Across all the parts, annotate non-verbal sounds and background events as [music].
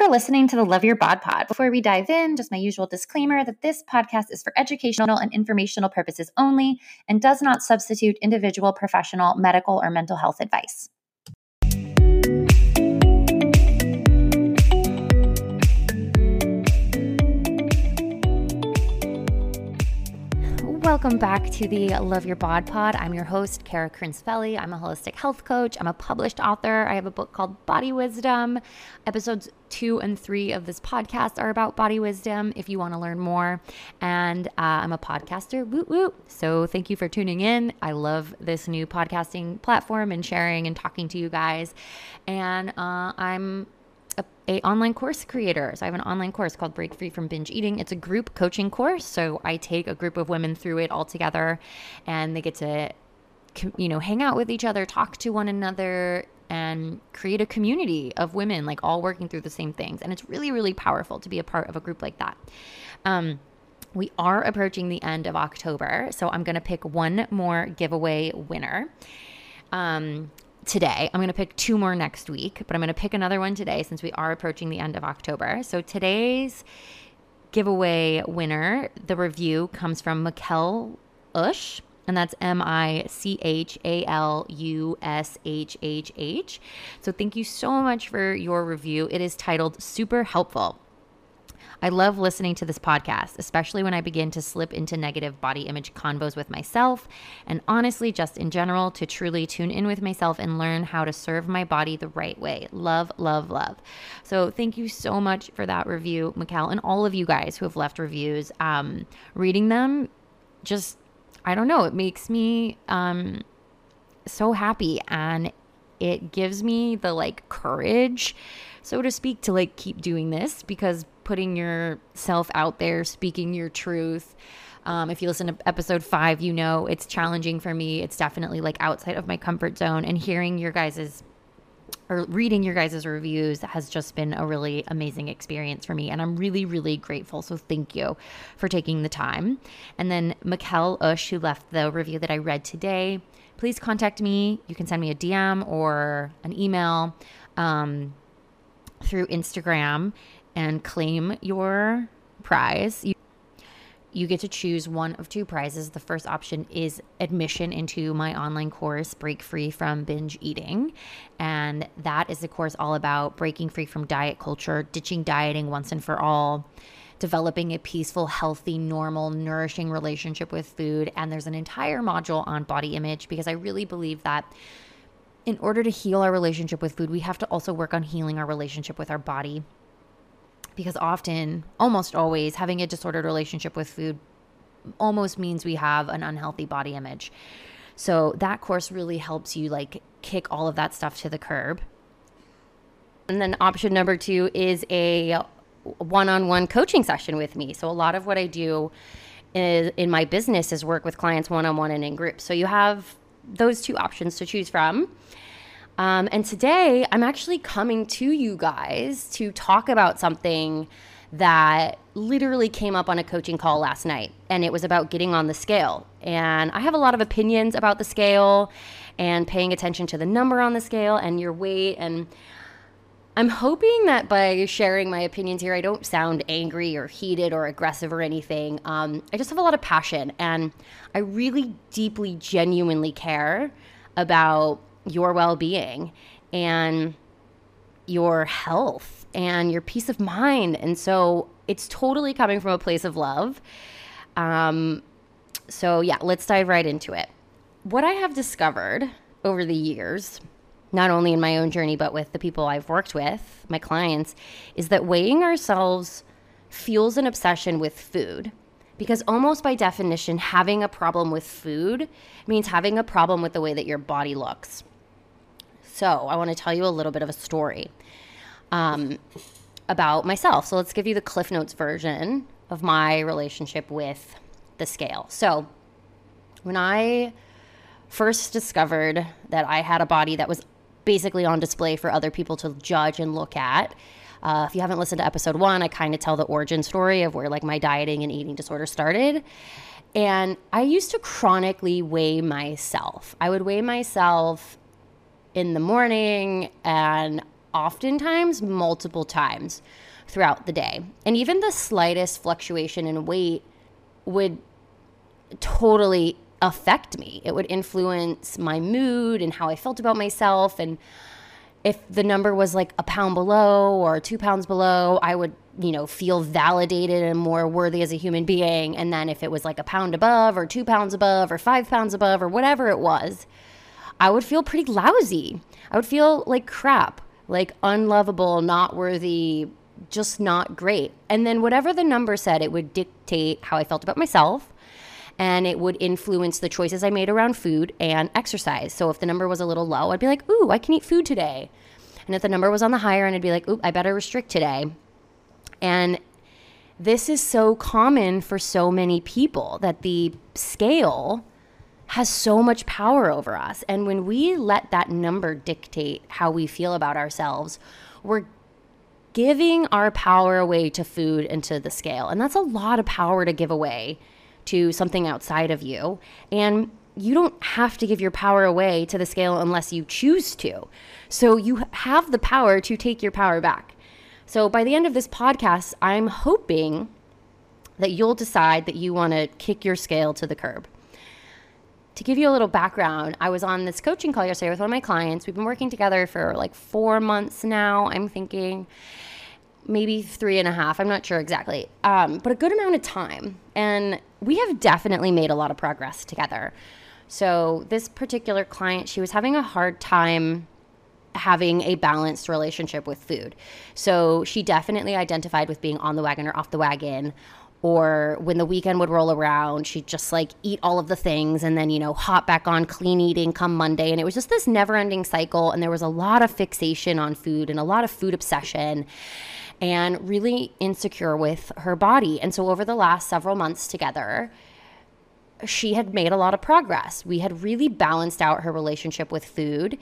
for listening to the Love Your Bod Pod. Before we dive in, just my usual disclaimer that this podcast is for educational and informational purposes only and does not substitute individual, professional, medical, or mental health advice. Welcome back to the Love Your Bod Pod. I'm your host, Kara Krinsfelli. I'm a holistic health coach. I'm a published author. I have a book called Body Wisdom. Episodes two and three of this podcast are about body wisdom if you want to learn more. And uh, I'm a podcaster. Woo woo. So thank you for tuning in. I love this new podcasting platform and sharing and talking to you guys. And uh, I'm a, a, online course creator. So I have an online course called Break Free from Binge Eating. It's a group coaching course. So I take a group of women through it all together and they get to you know, hang out with each other, talk to one another and create a community of women like all working through the same things. And it's really really powerful to be a part of a group like that. Um we are approaching the end of October, so I'm going to pick one more giveaway winner. Um, today. I'm going to pick two more next week, but I'm going to pick another one today since we are approaching the end of October. So today's giveaway winner, the review comes from Michal Ush. And that's M I C H A L U S H H H. So, thank you so much for your review. It is titled Super Helpful. I love listening to this podcast, especially when I begin to slip into negative body image convos with myself, and honestly, just in general, to truly tune in with myself and learn how to serve my body the right way. Love, love, love. So, thank you so much for that review, Michal, and all of you guys who have left reviews. Um, reading them, just, I don't know, it makes me um, so happy and it gives me the like courage so to speak to like keep doing this because putting yourself out there, speaking your truth. Um, if you listen to episode five, you know it's challenging for me. It's definitely like outside of my comfort zone. And hearing your guys's or reading your guys' reviews has just been a really amazing experience for me. And I'm really, really grateful. So thank you for taking the time. And then Michal Ush, who left the review that I read today, please contact me. You can send me a DM or an email um, through Instagram and claim your prize. You, you get to choose one of two prizes. The first option is admission into my online course, Break Free from Binge Eating. And that is a course all about breaking free from diet culture, ditching dieting once and for all, developing a peaceful, healthy, normal, nourishing relationship with food. And there's an entire module on body image because I really believe that in order to heal our relationship with food, we have to also work on healing our relationship with our body because often, almost always, having a disordered relationship with food almost means we have an unhealthy body image. So that course really helps you like kick all of that stuff to the curb. And then option number 2 is a one-on-one coaching session with me. So a lot of what I do is, in my business is work with clients one-on-one and in groups. So you have those two options to choose from. Um, and today I'm actually coming to you guys to talk about something that literally came up on a coaching call last night. And it was about getting on the scale. And I have a lot of opinions about the scale and paying attention to the number on the scale and your weight. And I'm hoping that by sharing my opinions here, I don't sound angry or heated or aggressive or anything. Um, I just have a lot of passion and I really deeply, genuinely care about your well being and your health and your peace of mind. And so it's totally coming from a place of love. Um, so, yeah, let's dive right into it. What I have discovered over the years, not only in my own journey, but with the people I've worked with, my clients, is that weighing ourselves fuels an obsession with food. Because almost by definition, having a problem with food means having a problem with the way that your body looks. So, I want to tell you a little bit of a story um, about myself. So, let's give you the Cliff Notes version of my relationship with the scale. So, when I first discovered that I had a body that was basically on display for other people to judge and look at, uh, if you haven't listened to episode one, I kind of tell the origin story of where like my dieting and eating disorder started. And I used to chronically weigh myself. I would weigh myself in the morning and oftentimes multiple times throughout the day. And even the slightest fluctuation in weight would totally affect me. It would influence my mood and how I felt about myself. And if the number was like a pound below or two pounds below, I would, you know, feel validated and more worthy as a human being. And then if it was like a pound above or two pounds above or five pounds above or whatever it was, I would feel pretty lousy. I would feel like crap, like unlovable, not worthy, just not great. And then whatever the number said, it would dictate how I felt about myself and it would influence the choices I made around food and exercise. So if the number was a little low, I'd be like, ooh, I can eat food today. And if the number was on the higher end, I'd be like, ooh, I better restrict today. And this is so common for so many people that the scale has so much power over us. And when we let that number dictate how we feel about ourselves, we're giving our power away to food and to the scale. And that's a lot of power to give away to something outside of you. And you don't have to give your power away to the scale unless you choose to. So you have the power to take your power back. So by the end of this podcast, I'm hoping that you'll decide that you want to kick your scale to the curb. To give you a little background, I was on this coaching call yesterday with one of my clients. We've been working together for like four months now, I'm thinking maybe three and a half. I'm not sure exactly, um, but a good amount of time. And we have definitely made a lot of progress together. So, this particular client, she was having a hard time having a balanced relationship with food. So, she definitely identified with being on the wagon or off the wagon. Or when the weekend would roll around, she'd just like eat all of the things and then, you know, hop back on clean eating come Monday. And it was just this never ending cycle. And there was a lot of fixation on food and a lot of food obsession and really insecure with her body. And so, over the last several months together, she had made a lot of progress. We had really balanced out her relationship with food,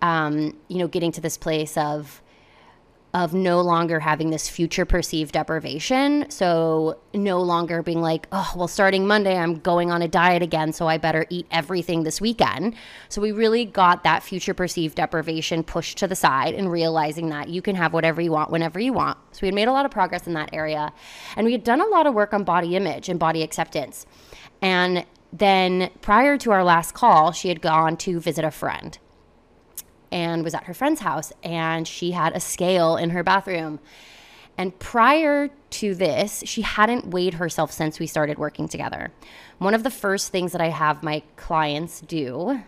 um, you know, getting to this place of of no longer having this future perceived deprivation. So, no longer being like, oh, well, starting Monday, I'm going on a diet again, so I better eat everything this weekend. So, we really got that future perceived deprivation pushed to the side and realizing that you can have whatever you want whenever you want. So, we had made a lot of progress in that area. And we had done a lot of work on body image and body acceptance. And then prior to our last call, she had gone to visit a friend and was at her friend's house and she had a scale in her bathroom. And prior to this, she hadn't weighed herself since we started working together. One of the first things that I have my clients do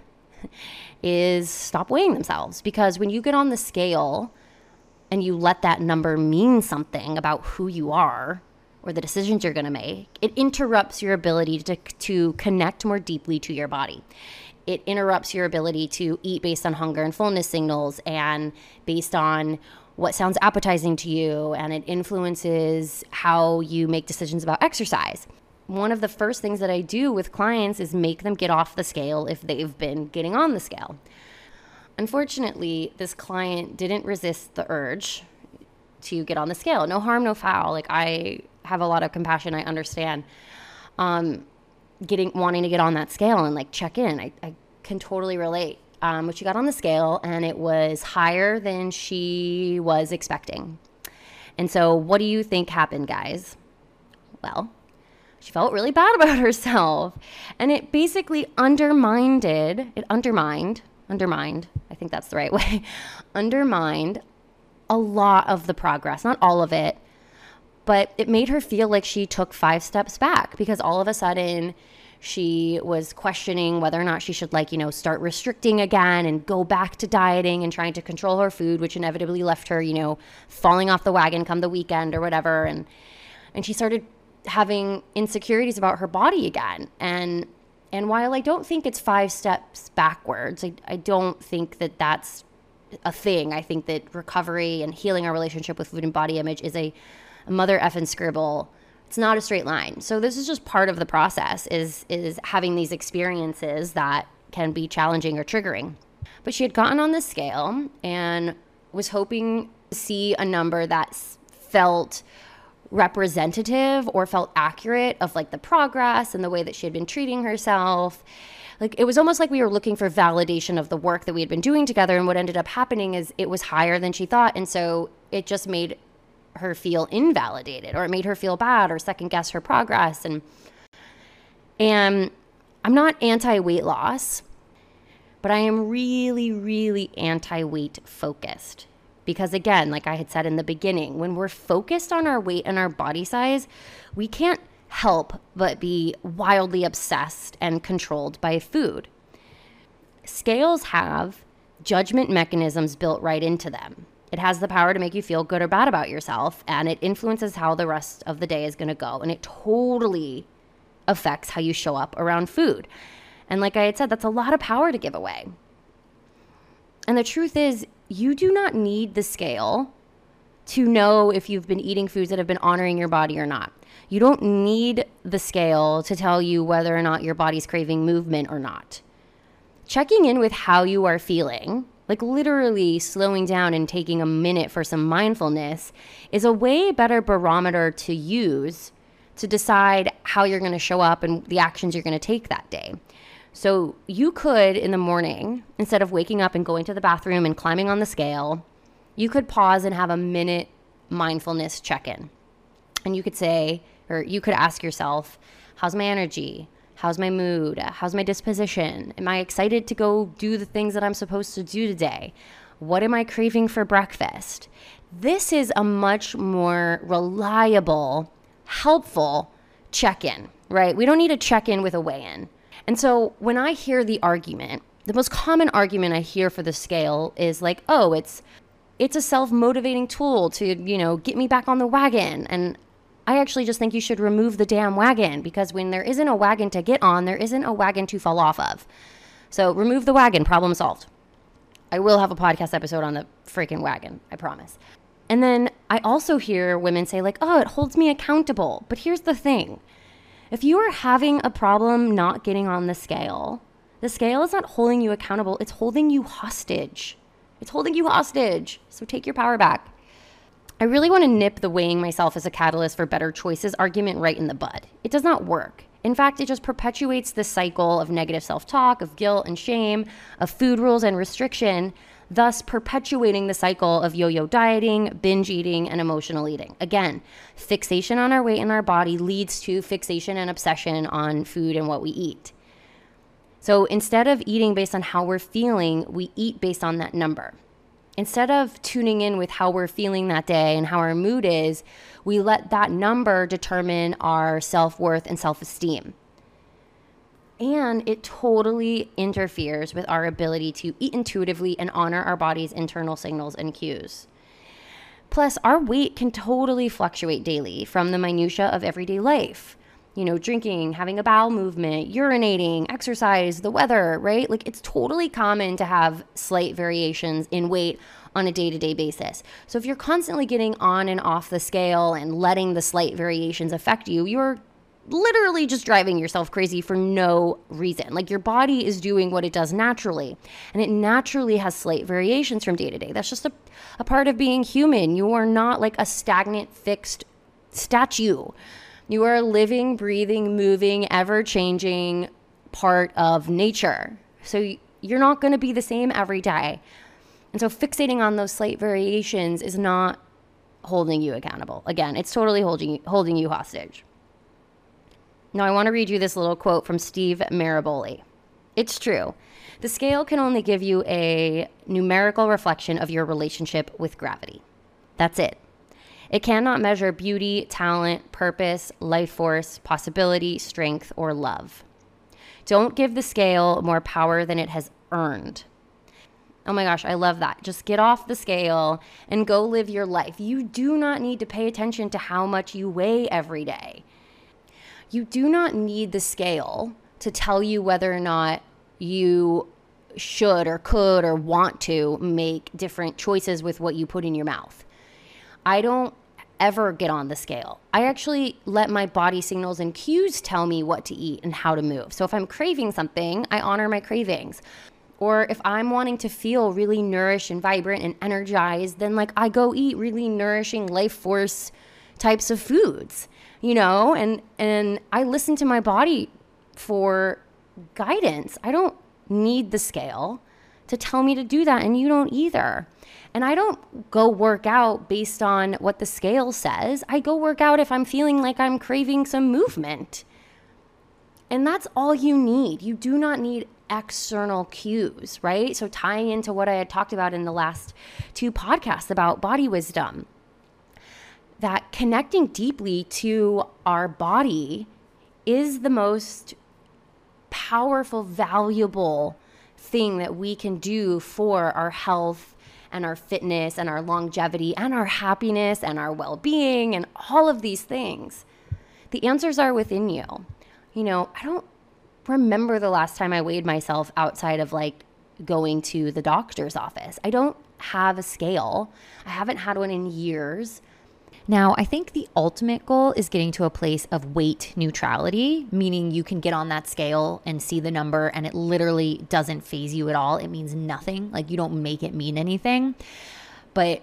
is stop weighing themselves because when you get on the scale and you let that number mean something about who you are or the decisions you're going to make, it interrupts your ability to, to connect more deeply to your body it interrupts your ability to eat based on hunger and fullness signals and based on what sounds appetizing to you and it influences how you make decisions about exercise. One of the first things that I do with clients is make them get off the scale if they've been getting on the scale. Unfortunately, this client didn't resist the urge to get on the scale. No harm, no foul. Like I have a lot of compassion. I understand. Um, getting wanting to get on that scale and like check in. I, I can totally relate. Um, but she got on the scale and it was higher than she was expecting. And so, what do you think happened, guys? Well, she felt really bad [laughs] about herself. And it basically undermined, it undermined, undermined, I think that's the right [laughs] way, undermined a lot of the progress, not all of it, but it made her feel like she took five steps back because all of a sudden she was questioning whether or not she should like you know start restricting again and go back to dieting and trying to control her food which inevitably left her you know falling off the wagon come the weekend or whatever. And and she started having insecurities about her body again. And and while i don't think it's five steps backwards i, I don't think that that's a thing. I think that recovery and healing our relationship with food and body image is a a mother effing scribble. It's not a straight line. So this is just part of the process is is having these experiences that can be challenging or triggering. But she had gotten on the scale and was hoping to see a number that felt representative or felt accurate of like the progress and the way that she had been treating herself. like it was almost like we were looking for validation of the work that we had been doing together and what ended up happening is it was higher than she thought and so it just made her feel invalidated or it made her feel bad or second guess her progress and and I'm not anti weight loss but I am really really anti weight focused because again like I had said in the beginning when we're focused on our weight and our body size we can't help but be wildly obsessed and controlled by food. Scales have judgment mechanisms built right into them. It has the power to make you feel good or bad about yourself, and it influences how the rest of the day is going to go. And it totally affects how you show up around food. And like I had said, that's a lot of power to give away. And the truth is, you do not need the scale to know if you've been eating foods that have been honoring your body or not. You don't need the scale to tell you whether or not your body's craving movement or not. Checking in with how you are feeling, like literally slowing down and taking a minute for some mindfulness, is a way better barometer to use to decide how you're going to show up and the actions you're going to take that day. So you could in the morning, instead of waking up and going to the bathroom and climbing on the scale, you could pause and have a minute mindfulness check in. And you could say, or you could ask yourself, how's my energy? How's my mood? How's my disposition? Am I excited to go do the things that I'm supposed to do today? What am I craving for breakfast? This is a much more reliable, helpful check in, right? We don't need a check in with a weigh in. And so when I hear the argument, the most common argument I hear for the scale is like, oh, it's it's a self-motivating tool to, you know, get me back on the wagon. And I actually just think you should remove the damn wagon because when there isn't a wagon to get on, there isn't a wagon to fall off of. So remove the wagon, problem solved. I will have a podcast episode on the freaking wagon, I promise. And then I also hear women say, like, oh, it holds me accountable. But here's the thing if you are having a problem not getting on the scale, the scale is not holding you accountable, it's holding you hostage. It's holding you hostage. So take your power back. I really want to nip the weighing myself as a catalyst for better choices argument right in the bud. It does not work. In fact, it just perpetuates the cycle of negative self talk, of guilt and shame, of food rules and restriction, thus perpetuating the cycle of yo yo dieting, binge eating, and emotional eating. Again, fixation on our weight and our body leads to fixation and obsession on food and what we eat. So instead of eating based on how we're feeling, we eat based on that number. Instead of tuning in with how we're feeling that day and how our mood is, we let that number determine our self worth and self esteem. And it totally interferes with our ability to eat intuitively and honor our body's internal signals and cues. Plus, our weight can totally fluctuate daily from the minutiae of everyday life you know, drinking, having a bowel movement, urinating, exercise, the weather, right? Like it's totally common to have slight variations in weight on a day to day basis. So if you're constantly getting on and off the scale and letting the slight variations affect you, you're literally just driving yourself crazy for no reason. Like your body is doing what it does naturally, and it naturally has slight variations from day to day. That's just a, a part of being human. You are not like a stagnant, fixed statue. You are a living, breathing, moving, ever changing part of nature. So you're not going to be the same every day. And so fixating on those slight variations is not holding you accountable. Again, it's totally holding holding you hostage. Now I want to read you this little quote from Steve Maraboli. It's true. The scale can only give you a numerical reflection of your relationship with gravity. That's it. It cannot measure beauty, talent, purpose, life force, possibility, strength, or love. Don't give the scale more power than it has earned. Oh my gosh, I love that. Just get off the scale and go live your life. You do not need to pay attention to how much you weigh every day. You do not need the scale to tell you whether or not you should or could or want to make different choices with what you put in your mouth. I don't ever get on the scale. I actually let my body signals and cues tell me what to eat and how to move. So if I'm craving something, I honor my cravings. Or if I'm wanting to feel really nourished and vibrant and energized, then like I go eat really nourishing life force types of foods, you know? And and I listen to my body for guidance. I don't need the scale to tell me to do that, and you don't either. And I don't go work out based on what the scale says. I go work out if I'm feeling like I'm craving some movement. And that's all you need. You do not need external cues, right? So, tying into what I had talked about in the last two podcasts about body wisdom, that connecting deeply to our body is the most powerful, valuable thing that we can do for our health and our fitness and our longevity and our happiness and our well being and all of these things. The answers are within you. You know, I don't remember the last time I weighed myself outside of like going to the doctor's office. I don't have a scale, I haven't had one in years. Now, I think the ultimate goal is getting to a place of weight neutrality, meaning you can get on that scale and see the number and it literally doesn't phase you at all. It means nothing. Like you don't make it mean anything. But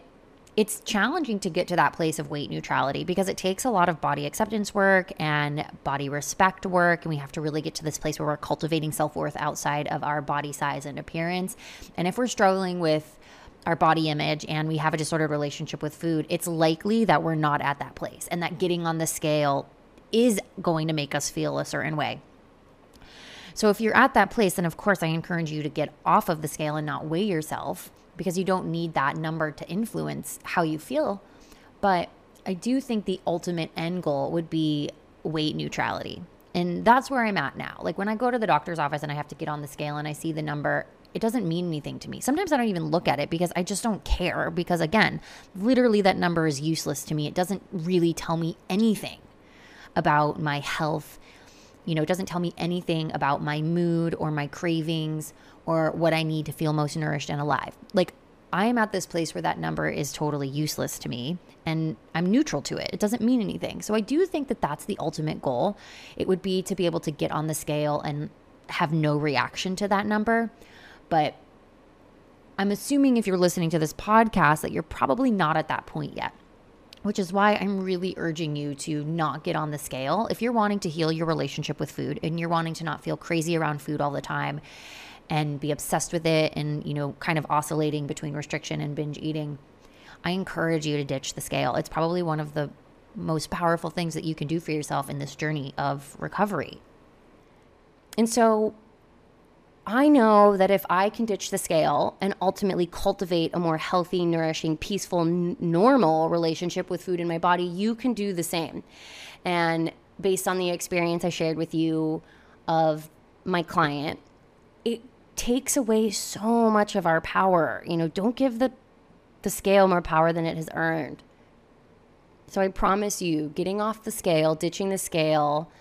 it's challenging to get to that place of weight neutrality because it takes a lot of body acceptance work and body respect work. And we have to really get to this place where we're cultivating self worth outside of our body size and appearance. And if we're struggling with our body image and we have a disordered relationship with food, it's likely that we're not at that place and that getting on the scale is going to make us feel a certain way. So if you're at that place, then of course I encourage you to get off of the scale and not weigh yourself because you don't need that number to influence how you feel. But I do think the ultimate end goal would be weight neutrality. And that's where I'm at now. Like when I go to the doctor's office and I have to get on the scale and I see the number, it doesn't mean anything to me. Sometimes I don't even look at it because I just don't care. Because again, literally that number is useless to me. It doesn't really tell me anything about my health. You know, it doesn't tell me anything about my mood or my cravings or what I need to feel most nourished and alive. Like, I am at this place where that number is totally useless to me and I'm neutral to it. It doesn't mean anything. So I do think that that's the ultimate goal. It would be to be able to get on the scale and have no reaction to that number. But I'm assuming if you're listening to this podcast that you're probably not at that point yet, which is why I'm really urging you to not get on the scale. If you're wanting to heal your relationship with food and you're wanting to not feel crazy around food all the time and be obsessed with it and, you know, kind of oscillating between restriction and binge eating, I encourage you to ditch the scale. It's probably one of the most powerful things that you can do for yourself in this journey of recovery. And so I know that if I can ditch the scale and ultimately cultivate a more healthy, nourishing, peaceful, n- normal relationship with food in my body, you can do the same. And based on the experience I shared with you of my client, it takes away so much of our power. You know, don't give the the scale more power than it has earned. So I promise you, getting off the scale, ditching the scale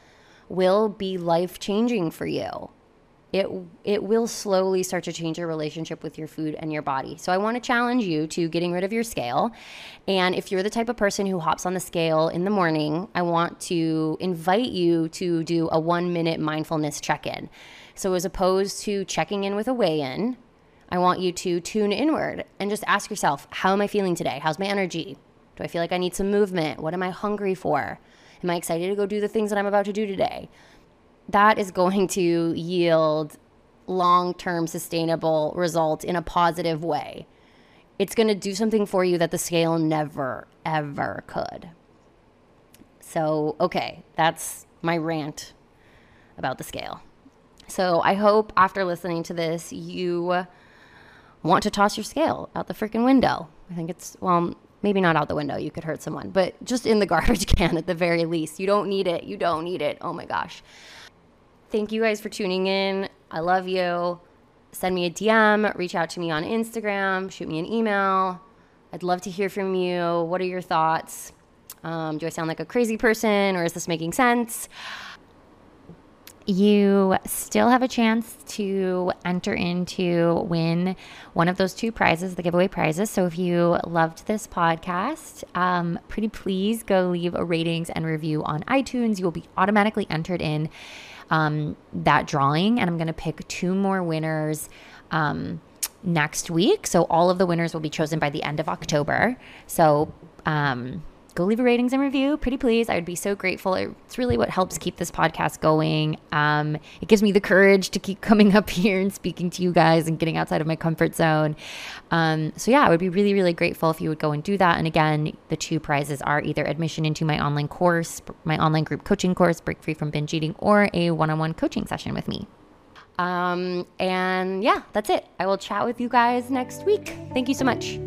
will be life changing for you it it will slowly start to change your relationship with your food and your body. So I want to challenge you to getting rid of your scale. And if you're the type of person who hops on the scale in the morning, I want to invite you to do a 1-minute mindfulness check-in. So as opposed to checking in with a weigh-in, I want you to tune inward and just ask yourself, how am I feeling today? How's my energy? Do I feel like I need some movement? What am I hungry for? Am I excited to go do the things that I'm about to do today? That is going to yield long term sustainable results in a positive way. It's going to do something for you that the scale never, ever could. So, okay, that's my rant about the scale. So, I hope after listening to this, you want to toss your scale out the freaking window. I think it's, well, maybe not out the window, you could hurt someone, but just in the garbage [laughs] can at the very least. You don't need it. You don't need it. Oh my gosh. Thank you guys for tuning in. I love you. Send me a DM, reach out to me on Instagram, shoot me an email. I'd love to hear from you. What are your thoughts? Um, do I sound like a crazy person or is this making sense? You still have a chance to enter into win one of those two prizes, the giveaway prizes. So if you loved this podcast, um, pretty please go leave a ratings and review on iTunes. You will be automatically entered in um, that drawing, and I'm going to pick two more winners. Um, next week. So all of the winners will be chosen by the end of October. So um, go leave a ratings and review, pretty please. I would be so grateful. It's really what helps keep this podcast going. Um, it gives me the courage to keep [laughs] coming up here and speaking to you guys and getting outside of my comfort zone. Um, so yeah, I would be really, really grateful if you would go and do that. And again, the two prizes are either admission into my online course, my online group coaching course, Break Free from Binge Eating, or a one-on-one coaching session with me. Um, and yeah, that's it. I will chat with you guys next week. Thank you so much.